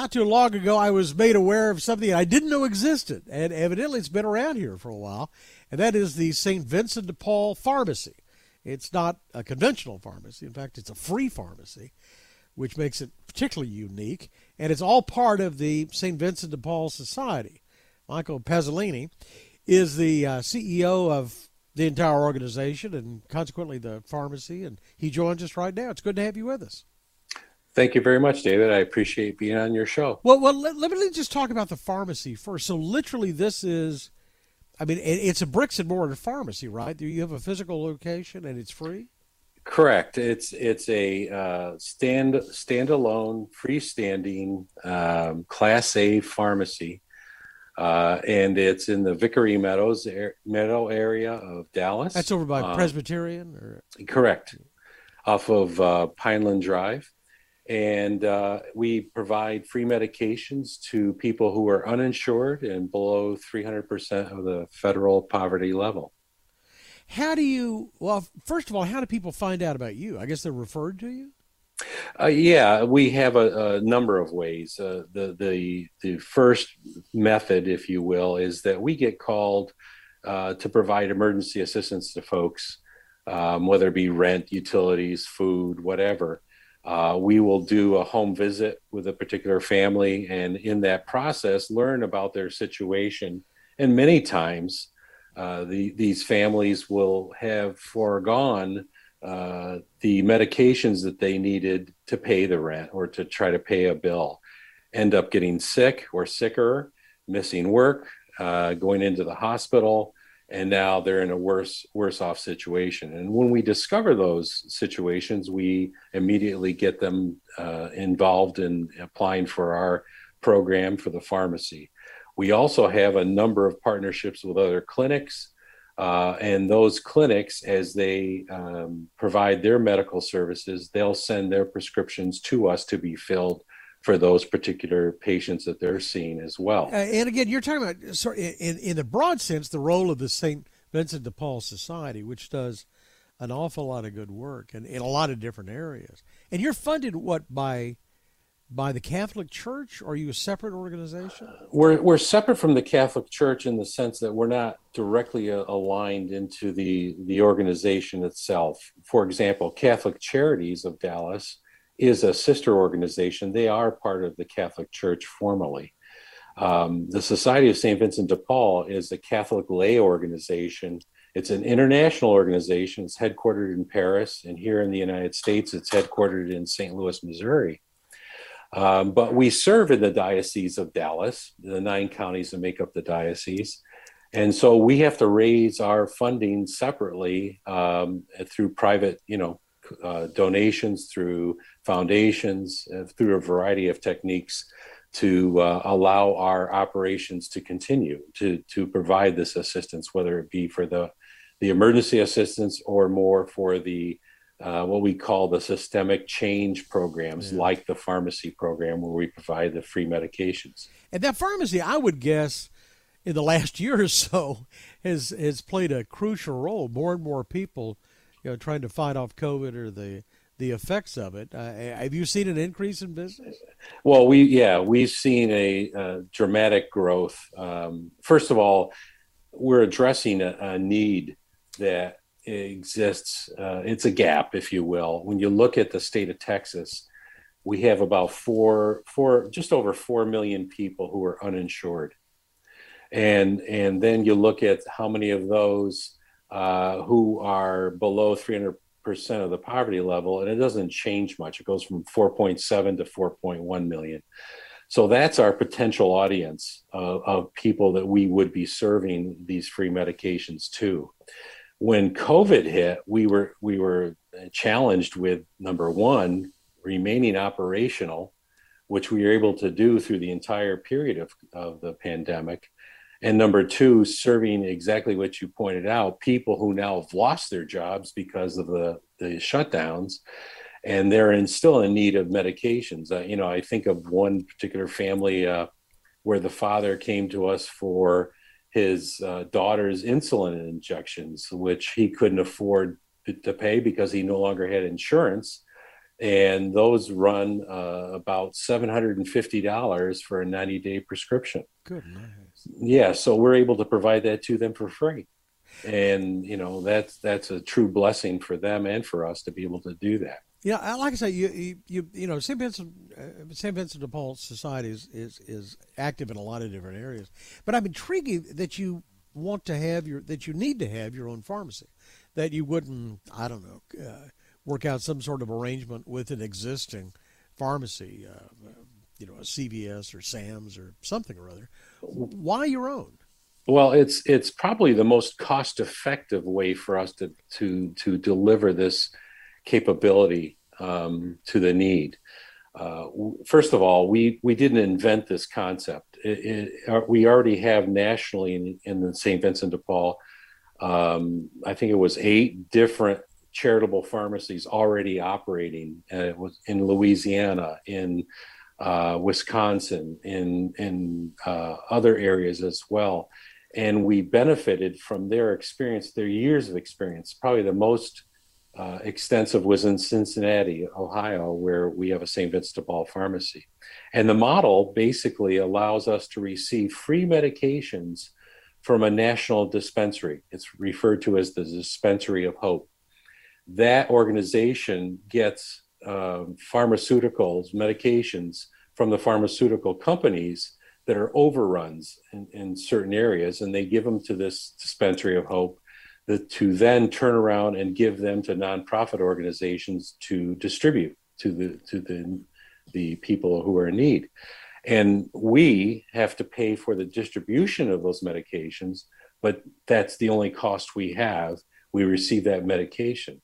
not too long ago, I was made aware of something I didn't know existed, and evidently it's been around here for a while, and that is the St. Vincent de Paul Pharmacy. It's not a conventional pharmacy. In fact, it's a free pharmacy, which makes it particularly unique, and it's all part of the St. Vincent de Paul Society. Michael Pazzaglini is the uh, CEO of the entire organization and consequently the pharmacy, and he joins us right now. It's good to have you with us. Thank you very much, David. I appreciate being on your show. Well, well, let, let me just talk about the pharmacy first. So, literally, this is, I mean, it, it's a bricks and mortar pharmacy, right? Do you have a physical location and it's free. Correct. It's it's a uh, stand standalone, freestanding um, Class A pharmacy, uh, and it's in the Vickery Meadows er, Meadow area of Dallas. That's over by um, Presbyterian, or correct, off of uh, Pineland Drive and uh, we provide free medications to people who are uninsured and below 300% of the federal poverty level. How do you, well, first of all, how do people find out about you? I guess they're referred to you? Uh, yeah, we have a, a number of ways. Uh, the, the, the first method, if you will, is that we get called uh, to provide emergency assistance to folks, um, whether it be rent, utilities, food, whatever. Uh, we will do a home visit with a particular family and in that process learn about their situation. And many times uh, the, these families will have foregone uh, the medications that they needed to pay the rent or to try to pay a bill. End up getting sick or sicker missing work uh, going into the hospital and now they're in a worse worse off situation. And when we discover those situations we immediately get them uh, involved in applying for our program for the pharmacy. We also have a number of partnerships with other clinics uh, and those clinics as they um, provide their medical services they'll send their prescriptions to us to be filled for those particular patients that they're seeing as well. Uh, and again, you're talking about sorry, in in the broad sense the role of the St. Vincent de Paul Society, which does an awful lot of good work in, in a lot of different areas. And you're funded what by by the Catholic Church? Or are you a separate organization? We're we're separate from the Catholic Church in the sense that we're not directly uh, aligned into the the organization itself. For example, Catholic Charities of Dallas is a sister organization. They are part of the Catholic Church formally. Um, the Society of St. Vincent de Paul is a Catholic lay organization. It's an international organization. It's headquartered in Paris, and here in the United States, it's headquartered in St. Louis, Missouri. Um, but we serve in the Diocese of Dallas, the nine counties that make up the diocese. And so we have to raise our funding separately um, through private, you know, uh, donations, through foundations, uh, through a variety of techniques to uh, allow our operations to continue to to provide this assistance, whether it be for the the emergency assistance or more for the uh, what we call the systemic change programs, yeah. like the pharmacy program, where we provide the free medications. And that pharmacy, I would guess, in the last year or so, has has played a crucial role. More and more people you know, trying to fight off COVID or the the effects of it. Uh, have you seen an increase in business? Well, we yeah, we've seen a, a dramatic growth. Um, first of all, we're addressing a, a need that exists. Uh, it's a gap, if you will. When you look at the state of Texas, we have about four, four, just over four million people who are uninsured, and and then you look at how many of those uh, who are below 300% of the poverty level, and it doesn't change much. It goes from 4.7 to 4.1 million. So that's our potential audience of, of people that we would be serving these free medications to. When COVID hit, we were we were challenged with number one, remaining operational, which we were able to do through the entire period of, of the pandemic and number two, serving exactly what you pointed out, people who now have lost their jobs because of the, the shutdowns and they're in, still in need of medications. Uh, you know, I think of one particular family uh, where the father came to us for his uh, daughter's insulin injections, which he couldn't afford to pay because he no longer had insurance. and those run uh, about $750 for a 90 day prescription. Good nice. Yeah, so we're able to provide that to them for free. And you know that's that's a true blessing for them and for us to be able to do that. Yeah, like I say, you you you know, St. Vincent uh, St. Vincent de Paul Society is, is is active in a lot of different areas, but I'm intrigued that you want to have your that you need to have your own pharmacy, that you wouldn't I don't know uh, work out some sort of arrangement with an existing pharmacy, uh, you know, a CVS or Sam's or something or other. Why your own? Well, it's it's probably the most cost effective way for us to to to deliver this capability um, to the need. Uh, first of all, we we didn't invent this concept. It, it, uh, we already have nationally in, in the St. Vincent de Paul. Um, I think it was eight different charitable pharmacies already operating. Uh, in Louisiana, in uh, Wisconsin, in in uh, other areas as well, and we benefited from their experience, their years of experience. Probably the most uh, extensive was in Cincinnati, Ohio, where we have a St. Vincent de Paul pharmacy, and the model basically allows us to receive free medications from a national dispensary. It's referred to as the Dispensary of Hope that organization gets um, pharmaceuticals, medications from the pharmaceutical companies that are overruns in, in, certain areas, and they give them to this dispensary of hope that, to then turn around and give them to nonprofit organizations to distribute to the to the the people who are in need. And we have to pay for the distribution of those medications, but that's the only cost we have. We receive that medication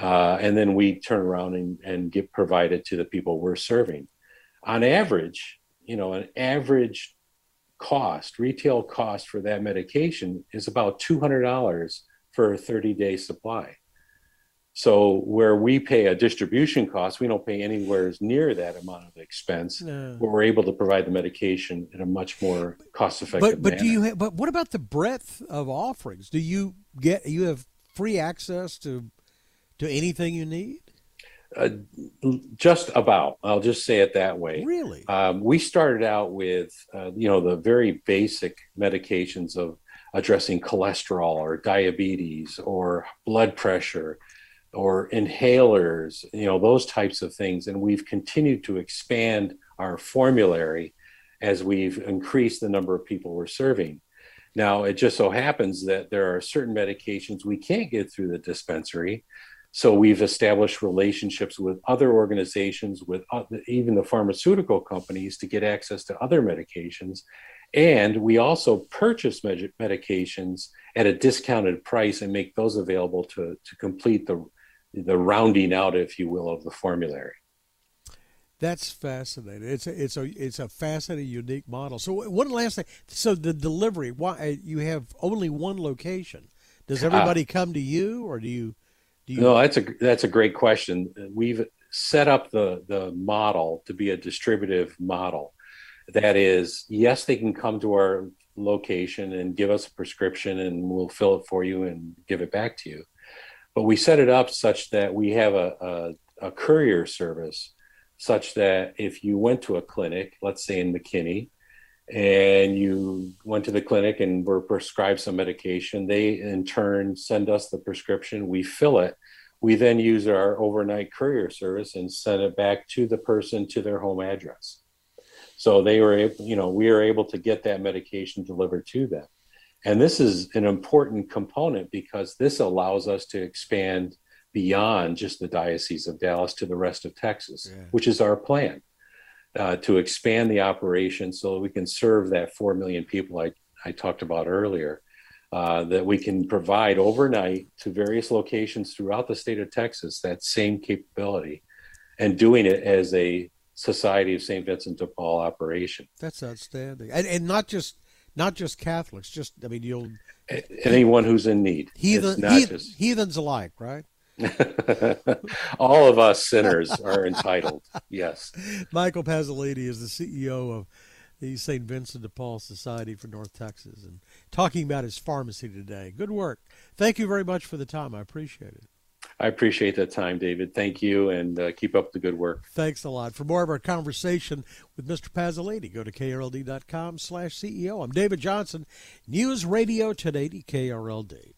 uh, and then we turn around and, and get provided to the people we're serving. On average, you know, an average cost, retail cost for that medication is about $200 for a 30 day supply. So where we pay a distribution cost, we don't pay anywhere near that amount of expense. No. But we're able to provide the medication in a much more cost effective. But but manner. do you have, but what about the breadth of offerings? Do you get you have free access to to anything you need? Uh, just about. I'll just say it that way. Really? Um, we started out with, uh, you know, the very basic medications of addressing cholesterol or diabetes or blood pressure or inhalers, you know, those types of things. And we've continued to expand our formulary as we've increased the number of people we're serving. Now, it just so happens that there are certain medications we can't get through the dispensary so we've established relationships with other organizations, with even the pharmaceutical companies to get access to other medications. And we also purchase med- medications at a discounted price and make those available to, to complete the, the rounding out, if you will, of the formulary. That's fascinating. It's a, it's a it's a fascinating, unique model. So one last thing. So the delivery. Why you have only one location? Does uh, everybody uh, come to you, or do you? You... No, that's a that's a great question. We've set up the the model to be a distributive model. That is, yes, they can come to our location and give us a prescription, and we'll fill it for you and give it back to you. But we set it up such that we have a, a, a courier service, such that if you went to a clinic, let's say in McKinney, and you went to the clinic and were prescribed some medication, they in turn send us the prescription, we fill it. We then use our overnight courier service and send it back to the person to their home address. So they were, able, you know, we are able to get that medication delivered to them. And this is an important component because this allows us to expand beyond just the Diocese of Dallas to the rest of Texas, yeah. which is our plan uh, to expand the operation so that we can serve that 4 million people I, I talked about earlier. Uh, that we can provide overnight to various locations throughout the state of Texas that same capability and doing it as a Society of St. Vincent de Paul operation. That's outstanding. And, and not just not just Catholics, just I mean you'll anyone who's in need. Heathen, heathen just... heathens alike, right? All of us sinners are entitled. Yes. Michael Pazzaglini is the CEO of the St. Vincent de Paul Society for North Texas and talking about his pharmacy today. Good work. Thank you very much for the time. I appreciate it. I appreciate that time, David. Thank you, and uh, keep up the good work. Thanks a lot. For more of our conversation with Mr. Pazzaglini, go to krld.com slash CEO. I'm David Johnson, News Radio 1080 KRLD.